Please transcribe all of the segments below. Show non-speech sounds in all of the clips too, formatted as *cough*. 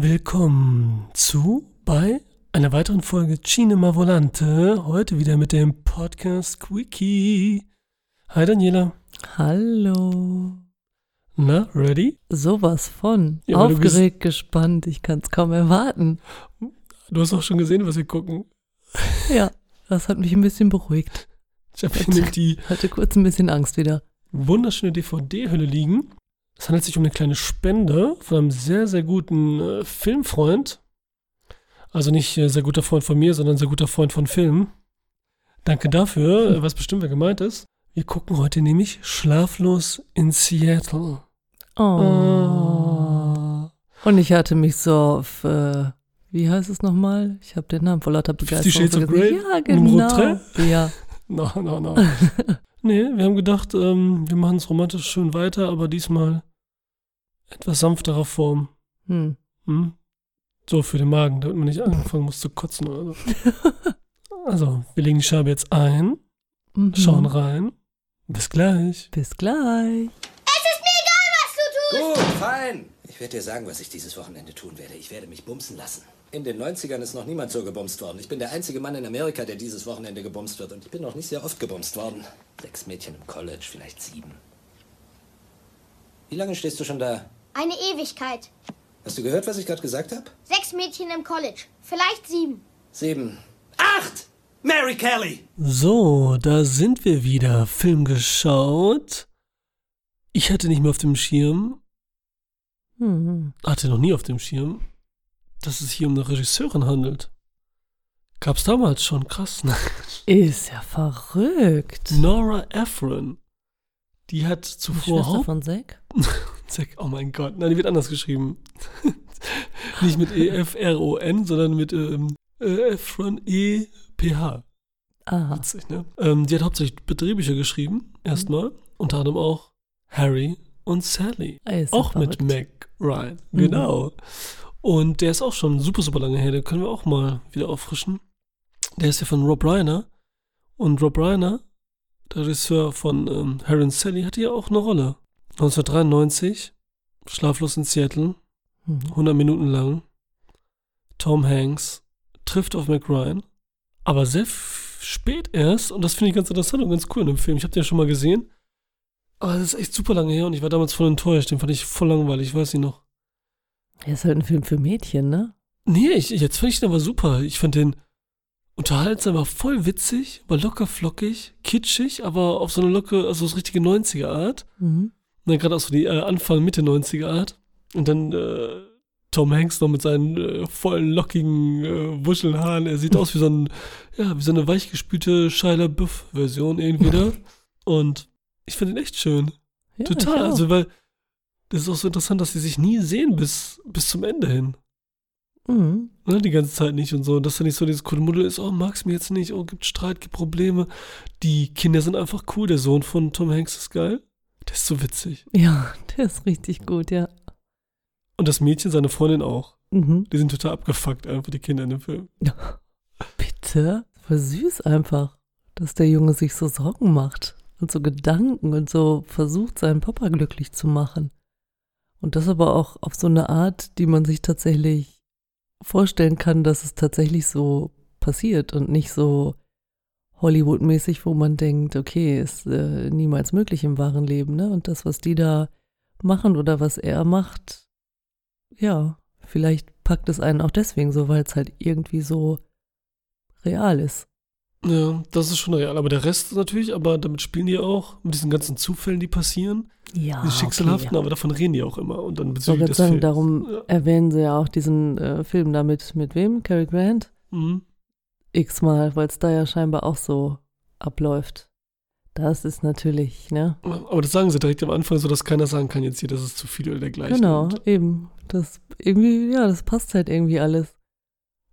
Willkommen zu bei einer weiteren Folge Cinema Volante. Heute wieder mit dem Podcast Quickie. Hi Daniela. Hallo. Na, ready? Sowas von. Ja, Aufgeregt, gespannt. Ich kann es kaum erwarten. Du hast auch schon gesehen, was wir gucken. Ja, das hat mich ein bisschen beruhigt. Ich die Hatte kurz ein bisschen Angst wieder. wunderschöne DVD-Hülle liegen. Es handelt sich um eine kleine Spende von einem sehr, sehr guten äh, Filmfreund. Also nicht äh, sehr guter Freund von mir, sondern sehr guter Freund von Filmen. Danke dafür, äh, was bestimmt wer gemeint ist. Wir gucken heute nämlich Schlaflos in Seattle. Oh. Ah. Und ich hatte mich so auf, äh, wie heißt es nochmal? Ich habe den Namen vor lauter Begeisterung Shades of. Grey? Ja, genau. Ja. *laughs* No, no, no. nee, wir haben gedacht, ähm, wir machen es romantisch schön weiter, aber diesmal etwas sanfterer Form. Hm. Hm? So für den Magen, damit man nicht anfangen muss zu kotzen oder so. *laughs* Also, wir legen die Scheibe jetzt ein, Mhm. schauen rein. Bis gleich. Bis gleich. Gut, fein. Ich werde dir sagen, was ich dieses Wochenende tun werde. Ich werde mich bumsen lassen. In den 90ern ist noch niemand so gebumst worden. Ich bin der einzige Mann in Amerika, der dieses Wochenende gebumst wird. Und ich bin noch nicht sehr oft gebumst worden. Sechs Mädchen im College, vielleicht sieben. Wie lange stehst du schon da? Eine Ewigkeit. Hast du gehört, was ich gerade gesagt habe? Sechs Mädchen im College. Vielleicht sieben. Sieben. Acht! Mary Kelly! So, da sind wir wieder. Film geschaut. Ich hatte nicht mehr auf dem Schirm, Hm. hatte noch nie auf dem Schirm, dass es hier um eine Regisseurin handelt. Gab's damals schon, krass. ne? Ist ja verrückt. Nora Ephron. Die hat Die zuvor Schwester Haupt von Zack? *laughs* Zack, oh mein Gott. Nein, die wird anders geschrieben. *laughs* Nicht mit E-F-R-O-N, sondern mit ähm, äh, Efron E-P-H. Ah. Witzig, ne? Ähm, die hat hauptsächlich Drehbücher geschrieben, erstmal. Unter anderem auch Harry und Sally. Ist ja auch mit. Mac Ryan. Mhm. Genau. Und der ist auch schon super, super lange her. Den können wir auch mal wieder auffrischen. Der ist ja von Rob Reiner. Und Rob Reiner, der Regisseur von ähm, Harry und Sally, hatte ja auch eine Rolle. 1993, Schlaflos in Seattle, Mhm. 100 Minuten lang. Tom Hanks trifft auf Mac Ryan, aber sehr spät erst. Und das finde ich ganz interessant und ganz cool in dem Film. Ich habe den schon mal gesehen. Aber das ist echt super lange her und ich war damals voll enttäuscht. Den fand ich voll langweilig, ich weiß nicht noch. Ja, ist halt ein Film für Mädchen, ne? Nee, ich, jetzt fand ich den aber super. Ich fand den unterhaltsam, war voll witzig, war locker flockig, kitschig, aber auf so eine locke, also so richtige 90er Art. Mhm. Dann gerade auch so die äh, Anfang, Mitte 90er Art. Und dann äh, Tom Hanks noch mit seinen äh, vollen, lockigen äh, Wuschelhaaren. Er sieht aus wie so ein, ja, wie so eine weichgespülte Shia LaBeouf-Version irgendwie da. *laughs* Und ich finde ihn echt schön. Ja, Total. Also, weil das ist auch so interessant, dass sie sich nie sehen bis, bis zum Ende hin. Mhm. Ne, die ganze Zeit nicht und so. Und dass da nicht so dieses Kuddelmuddel ist, oh, magst mir jetzt nicht, oh, gibt Streit, gibt Probleme. Die Kinder sind einfach cool. Der Sohn von Tom Hanks ist geil. Der ist so witzig. Ja, der ist richtig gut, ja. Und das Mädchen, seine Freundin auch. Mhm. Die sind total abgefuckt, einfach die Kinder in dem Film. Bitte? Voll süß einfach, dass der Junge sich so Sorgen macht und so Gedanken und so versucht, seinen Papa glücklich zu machen. Und das aber auch auf so eine Art, die man sich tatsächlich vorstellen kann, dass es tatsächlich so passiert und nicht so Hollywood-mäßig, wo man denkt, okay, ist äh, niemals möglich im wahren Leben, ne? Und das, was die da machen oder was er macht, ja, vielleicht packt es einen auch deswegen so, weil es halt irgendwie so real ist. Ja, das ist schon real. Aber der Rest natürlich, aber damit spielen die auch mit diesen ganzen Zufällen, die passieren. Ja. die schicksalhaften, aber davon reden die auch immer. Und dann bezüglich des sagen, Films. darum Ja. erwähnen sie ja auch diesen äh, Film damit mit wem? Cary Grant? Mhm. X-mal, weil es da ja scheinbar auch so abläuft. Das ist natürlich, ne? Aber das sagen sie direkt am Anfang, so dass keiner sagen kann jetzt hier, das ist zu viel oder dergleichen. Genau, Und, eben. Das irgendwie, ja, das passt halt irgendwie alles.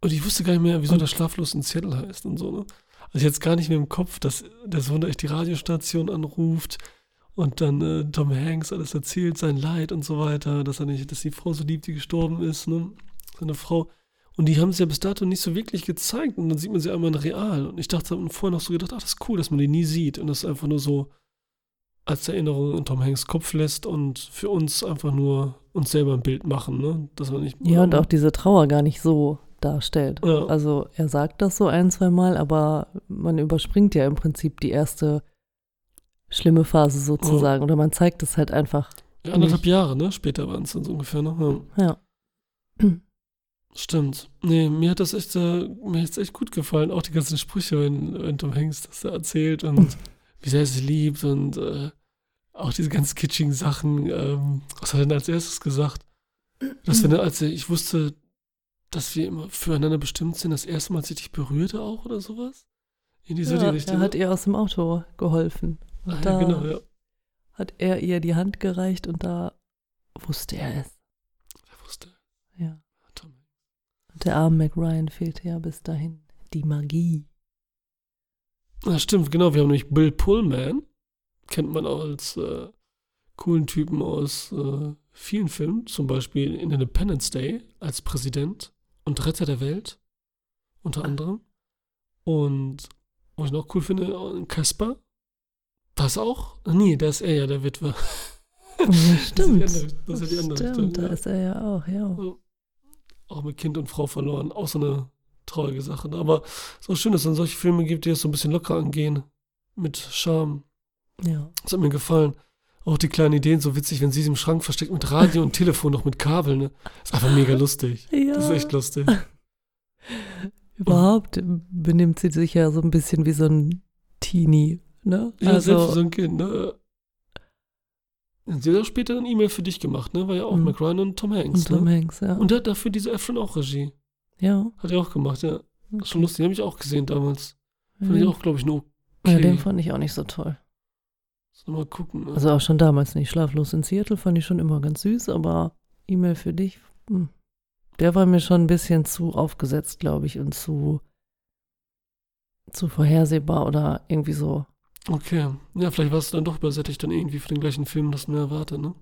und ich wusste gar nicht mehr, wieso Und- der Schlaflos in Seattle heißt und so, ne? Also jetzt gar nicht mehr im Kopf, dass der Sohn da echt die Radiostation anruft und dann äh, Tom Hanks alles erzählt, sein Leid und so weiter, dass er nicht, dass die Frau so liebt, die gestorben ist, ne? Seine Frau. Und die haben sie ja bis dato nicht so wirklich gezeigt und dann sieht man sie einmal in real. Und ich dachte hab vorher noch so gedacht, ach, das ist cool, dass man die nie sieht und das ist einfach nur so als Erinnerung in Tom Hanks Kopf lässt und für uns einfach nur uns selber ein Bild machen, ne? Dass wir nicht. Ja, und auch diese Trauer gar nicht so darstellt. Ja. Also er sagt das so ein, zwei Mal, aber man überspringt ja im Prinzip die erste schlimme Phase sozusagen. Oder man zeigt es halt einfach. Ja, anderthalb Jahre, ne? Später waren es dann so ungefähr, ne? Ja. Ja. Stimmt. Nee, mir hat das echt, äh, mir hat's echt gut gefallen. Auch die ganzen Sprüche, wenn, wenn Tom Hanks das da erzählt und *laughs* wie sehr er sie liebt und äh, auch diese ganz kitschigen Sachen. Ähm, was hat er denn als erstes gesagt? Dass wenn er, als er, ich wusste, dass wir immer füreinander bestimmt sind, das erste Mal, als ich dich berührte auch oder sowas? In diese ja, Richtung. er hat ihr aus dem Auto geholfen. Ah, da ja, genau, ja. hat er ihr die Hand gereicht und da wusste er es. Er wusste. Ja. Und der arme Mac Ryan fehlte ja bis dahin. Die Magie. Ah, stimmt, genau. Wir haben nämlich Bill Pullman. Kennt man auch als äh, coolen Typen aus äh, vielen Filmen. Zum Beispiel in Independence Day als Präsident und Retter der Welt. Unter anderem. Und was ich noch cool finde, äh, Casper. Das auch? Nee, da ist er ja der Witwe. Ja, stimmt. *laughs* Das ist die andere, das ist die andere Stimmt, Richtung, da ja. ist er ja auch, ja. Auch mit Kind und Frau verloren. Auch so eine traurige Sache. Aber es ist auch schön, dass es dann solche Filme gibt, die es so ein bisschen locker angehen. Mit Charme. Ja. Das hat mir gefallen. Auch die kleinen Ideen, so witzig, wenn sie es im Schrank versteckt mit Radio und Telefon noch mit Kabel, ne? Ist einfach mega *laughs* lustig. ja. Das ist echt lustig. *laughs* Überhaupt benimmt sie sich ja so ein bisschen wie so ein Teenie, ne? Ja, selbst für so also, ein Kind, ne? Und Sie hat auch später eine E-Mail für dich gemacht, ne? War ja auch Mhm. Mac Ryan und Tom Hanks, und Tom ne? Hanks, ja. Und der hat dafür diese Efron auch Regie. ja. Hat er auch gemacht, ja. okay. Schon lustig, habe ich auch gesehen damals. Fand ich Mhm. auch, glaube ich, nur Ja, okay. den fand ich auch nicht so toll. Soll mal gucken. Ne? Also auch schon damals nicht. Schlaflos in Seattle fand ich schon immer ganz süß, aber E-Mail für dich, hm. der war mir schon ein bisschen zu aufgesetzt, glaube ich, und zu, zu vorhersehbar oder irgendwie so. Okay. Ja, vielleicht warst du dann doch übersättigt dann irgendwie für den gleichen Film, das mehr erwartet, ne?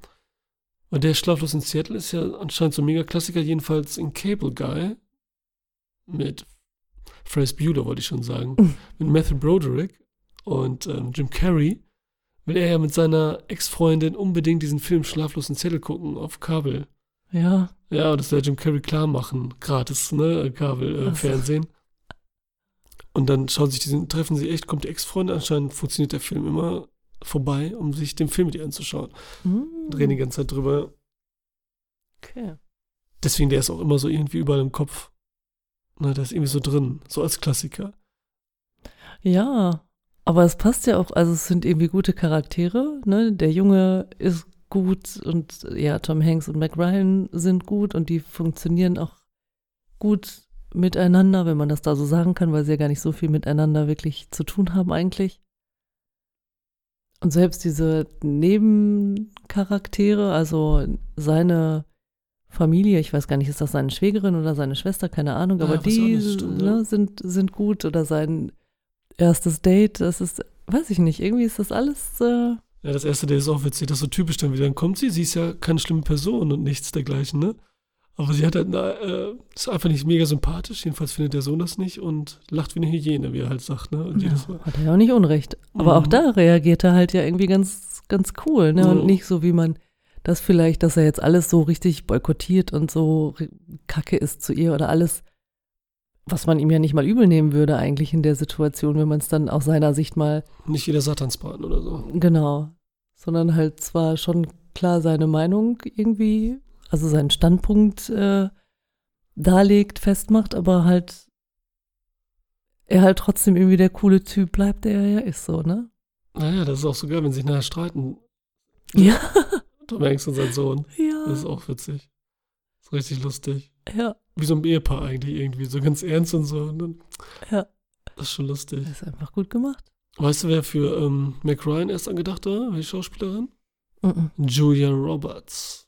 Weil der Schlaflos in Seattle ist ja anscheinend so ein Mega-Klassiker, jedenfalls in Cable Guy. Mit Ferris Bueller, wollte ich schon sagen. Mhm. mit Matthew Broderick und ähm, Jim Carrey. Will er ja mit seiner Ex-Freundin unbedingt diesen Film Schlaflos in Seattle gucken auf Kabel. Ja, Ja, und das will Jim Carrey klar machen. Gratis, ne? Kabel, äh. Fernsehen. Und dann schauen sich diesen, treffen sie echt, kommt die Ex-Freundin, anscheinend funktioniert der Film immer vorbei, um sich den Film mit ihr anzuschauen. Hm. Drehen die ganze Zeit drüber. Okay. Deswegen, der ist auch immer so irgendwie überall im Kopf. Ne, der ist irgendwie so drin, so als Klassiker. Ja, aber es passt ja auch, also es sind irgendwie gute Charaktere, ne? Der Junge ist gut und ja, Tom Hanks und Mac Ryan sind gut und die funktionieren auch gut miteinander, wenn man das da so sagen kann, weil sie ja gar nicht so viel miteinander wirklich zu tun haben eigentlich. Und selbst diese Nebencharaktere, also seine Familie, ich weiß gar nicht, ist das seine Schwägerin oder seine Schwester, keine Ahnung, aber die stimmt, ne, ja. sind, sind gut oder sein erstes Date, das ist, weiß ich nicht, irgendwie ist das alles, äh, Ja, das erste, der ist auch witzig, das ist so typisch dann wieder. Dann kommt sie, sie ist ja keine schlimme Person und nichts dergleichen, ne? Aber sie hat halt, na, äh, ist einfach nicht mega sympathisch, jedenfalls findet der Sohn das nicht und lacht wie eine Hyäne, wie er halt sagt, ne? Und ja, hat er ja auch nicht unrecht. Aber auch Mhm. da reagiert er halt ja irgendwie ganz, ganz cool, ne? Ja. Und nicht so, wie man das vielleicht, dass er jetzt alles so richtig boykottiert und so kacke ist zu ihr oder alles, was man ihm ja nicht mal übel nehmen würde eigentlich in der Situation, wenn man es dann aus seiner Sicht mal Nicht jeder Satansbraten oder so. Genau. Sondern halt zwar schon klar seine Meinung irgendwie, also seinen Standpunkt äh, darlegt, festmacht, aber halt er halt trotzdem irgendwie der coole Typ bleibt, der er ja ist, so, ne? Naja, das ist auch so geil, wenn sie sich nachher streiten. Ja, Tom Hanks und sein Sohn. Das ist ja, auch witzig. ist richtig lustig. ja, Wie so ein Ehepaar eigentlich irgendwie, so ganz ernst und so. Dann, ja. das ist schon lustig. Das ist einfach gut gemacht. Weißt du, wer für ähm, Mac Ryan erst angedacht war? Welche Schauspielerin? Mhm. Julia Roberts.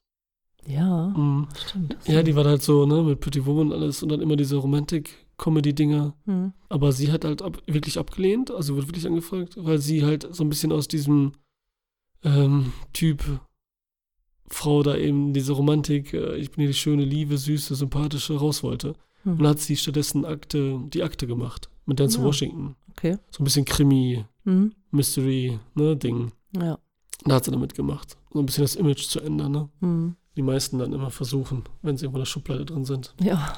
Ja, Mhm. stimmt. Ja, die war halt so, ne, mit Pretty Woman und alles und dann immer diese Romantik-Comedy-Dinger. Mhm. Aber sie hat halt ab, wirklich abgelehnt, also wurde wirklich angefragt, weil sie halt so ein bisschen aus diesem ähm, Typ Frau da eben diese Romantik, äh, ich bin hier die schöne, liebe, süße, sympathische raus wollte. Mhm. Und dann hat sie stattdessen Akte, die Akte gemacht mit Dance Ja. Washington. Okay. So ein bisschen Krimi, Mhm. Mystery, ne, Ding. Ja. Da hat sie damit gemacht. So ein bisschen das Image zu ändern, ne? Hm. Die meisten dann immer versuchen, wenn sie irgendwo in der Schublade drin sind. Ja.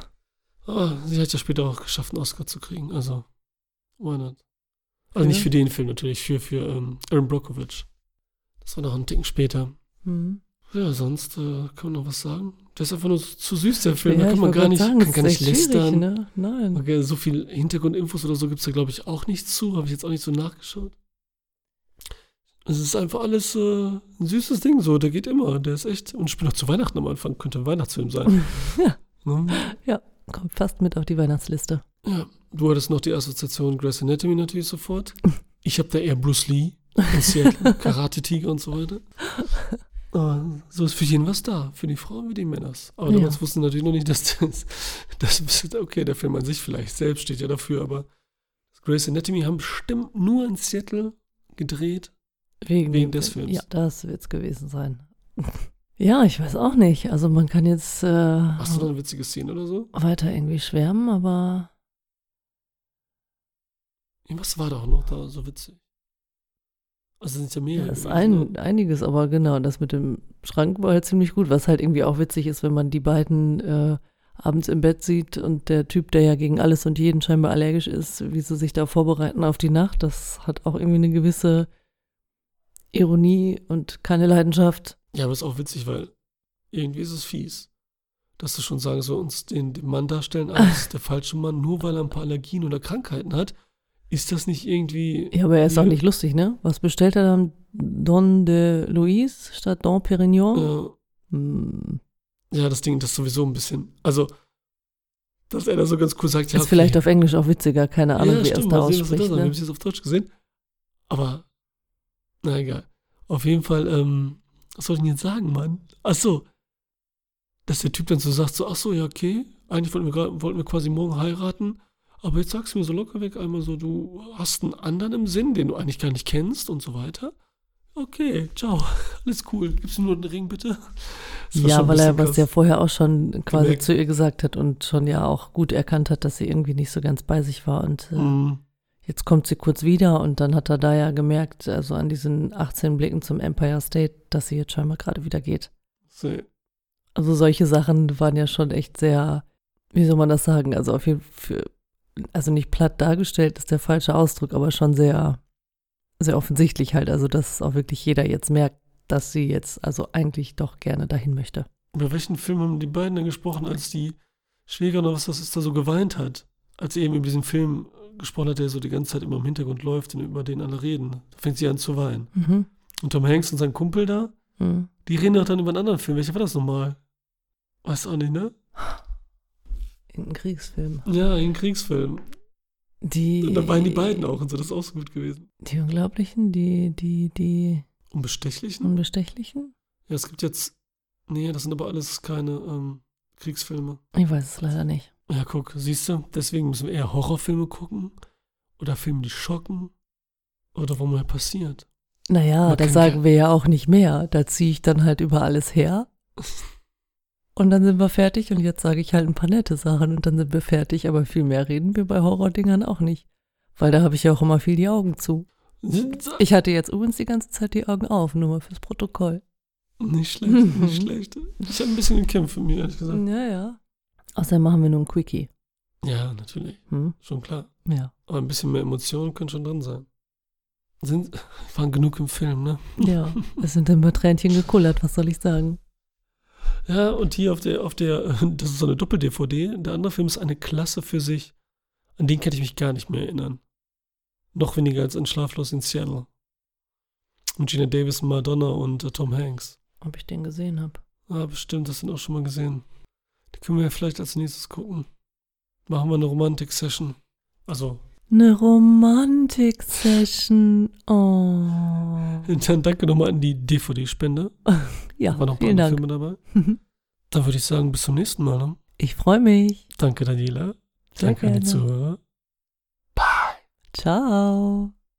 Aber sie hat ja später auch geschafft, einen Oscar zu kriegen. Also, why not? Also Ja. nicht für den Film natürlich, für, für ähm, Aaron Brockovich. Das war noch ein Ticken später. Hm. Ja, sonst äh, kann man noch was sagen. Der ist einfach nur zu süß, der Film. ja, da kann man gar nicht, sagen, kann gar ist nicht lästern. Ne? Nein. Okay, so viel Hintergrundinfos oder so gibt es da, glaube ich, auch nicht zu. Habe ich jetzt auch nicht so nachgeschaut. Es ist einfach alles äh, ein süßes Ding so. Der geht immer. Der ist echt. Und ich bin auch zu Weihnachten am Anfang. Könnte ein Weihnachtsfilm sein. *laughs* Ja. Ne? Kommt fast mit auf die Weihnachtsliste. Ja. Du hattest noch die Assoziation Grace Anatomy natürlich sofort. Ich habe da eher Bruce Lee in Seattle, *laughs* Karate-Tiger und so weiter. Aber so ist für jeden was da. Für die Frauen wie die Männer. Aber Ja. damals wussten natürlich noch nicht, dass das, das. Okay, der Film an sich vielleicht selbst steht ja dafür, aber Grace Anatomy haben bestimmt nur in Seattle gedreht. Wegen, Wegen des Films. Ja, das wird es gewesen sein. *laughs* ja, ich weiß auch nicht. Also man kann jetzt äh, Hast du da eine witzige Szene oder so? weiter irgendwie schwärmen, aber Was war da auch noch da so witzig? Also sind ja ja, mehrere. ist gewesen, ein, ne? einiges, aber genau, das mit dem Schrank war halt ziemlich gut, was halt irgendwie auch witzig ist, wenn man die beiden äh, abends im Bett sieht und der Typ, der ja gegen alles und jeden scheinbar allergisch ist, wie sie sich da vorbereiten auf die Nacht, das hat auch irgendwie eine gewisse Ironie und keine Leidenschaft. Ja, aber ist auch witzig, weil irgendwie ist es fies. Dass du schon sagen, so uns den, den Mann darstellen als der falsche Mann, nur weil er ein paar Allergien oder Krankheiten hat. Ist das nicht irgendwie. Ja, aber er ist auch Ja. nicht lustig, ne? Was bestellt er dann? Don de Louise statt Don Perignon? Äh, Hm, ja, das Ding, das sowieso ein bisschen. Also, dass er da so ganz cool sagt, ja. ist vielleicht auf Englisch auch witziger, keine Ahnung, ja, wie er es da mal sehen, was er ausspricht. da sagt. Wir haben Ne? es jetzt auf Deutsch gesehen. Aber, na egal. Auf jeden Fall, ähm, was soll ich denn jetzt sagen, Mann? Ach so. Dass der Typ dann so sagt, so, ach so, ja, okay. Eigentlich wollten wir, grad- wollten wir quasi morgen heiraten. Aber jetzt sagst du mir so locker weg einmal so, du hast einen anderen im Sinn, den du eigentlich gar nicht kennst und so weiter. Okay, ciao. *laughs* Alles cool. Gibst du nur einen Ring, bitte? Ja, weil er was ja vorher auch schon quasi Gemerkt. zu ihr gesagt hat und schon ja auch gut erkannt hat, dass sie irgendwie nicht so ganz bei sich war. Und äh, Mhm. Jetzt kommt sie kurz wieder und dann hat er da ja gemerkt, also an diesen 18 Blicken zum Empire State, dass sie jetzt scheinbar gerade wieder geht. So, Also solche Sachen waren ja schon echt sehr, wie soll man das sagen, also auf jeden Fall, also nicht platt dargestellt ist der falsche Ausdruck, aber schon sehr, sehr offensichtlich halt, also dass auch wirklich jeder jetzt merkt, dass sie jetzt also eigentlich doch gerne dahin möchte. Über welchen Film haben die beiden dann gesprochen, als die Schwägerin oder was das ist, da so geweint hat? Als sie eben über diesen Film gesprochen hat, der so die ganze Zeit immer im Hintergrund läuft und über den alle reden. Da fängt sie an zu weinen. Mhm. Und Tom Hanks und sein Kumpel da, Mhm. die reden doch dann über einen anderen Film. Welcher war das nochmal? Weiß auch nicht, ne? Irgendein Kriegsfilm. Ja, ein Kriegsfilm. Die, Und da weinen die beiden auch und so, das ist auch so gut gewesen. Die Unglaublichen, die, die, die Und Bestechlichen? Unbestechlichen? Ja, es gibt jetzt. Nee, das sind aber alles keine ähm, Kriegsfilme. Ich weiß es leider nicht. Ja, guck, siehst du, deswegen müssen wir eher Horrorfilme gucken oder Filme, die schocken oder wo mal passiert. Naja, Man da sagen ja- wir ja auch nicht mehr. Da ziehe ich dann halt über alles her. *laughs* Und dann sind wir fertig und jetzt sage ich halt ein paar nette Sachen und dann sind wir fertig. Aber viel mehr reden wir bei Horrordingern auch nicht. Weil da habe ich ja auch immer viel die Augen zu. Ich hatte jetzt übrigens die ganze Zeit die Augen auf, nur mal fürs Protokoll. Nicht schlecht, nicht *laughs* schlecht. Ich habe ein bisschen gekämpft mit mir, ehrlich gesagt. Ja, ja. Außerdem machen wir nur ein Quickie. Ja, natürlich, Hm? schon klar. Ja. Aber ein bisschen mehr Emotionen können schon drin sein. Sind, waren genug im Film, ne? Ja, es sind immer Tränchen gekullert, was soll ich sagen? Ja, und hier auf der, auf der, *laughs* das ist so eine Doppel-DVD. Der andere Film ist eine Klasse für sich. An den kann ich mich gar nicht mehr erinnern. Noch weniger als an Schlaflos in Seattle. Mit Gina Davis, Madonna und äh, Tom Hanks. Ob ich den gesehen habe. Ah, bestimmt, das sind auch schon mal gesehen. Die können wir ja vielleicht als nächstes gucken. Machen wir eine Romantik-Session. Also, Eine Romantik-Session. Oh. *laughs* dann danke nochmal an die DVD-Spende. *laughs* Ja, Waren noch ein paar vielen Dank. Filme dabei. Dann würde ich sagen, bis zum nächsten Mal. Ne? Ich freue mich. Danke, Daniela. Sehr danke an die. Zuhörer. Ciao.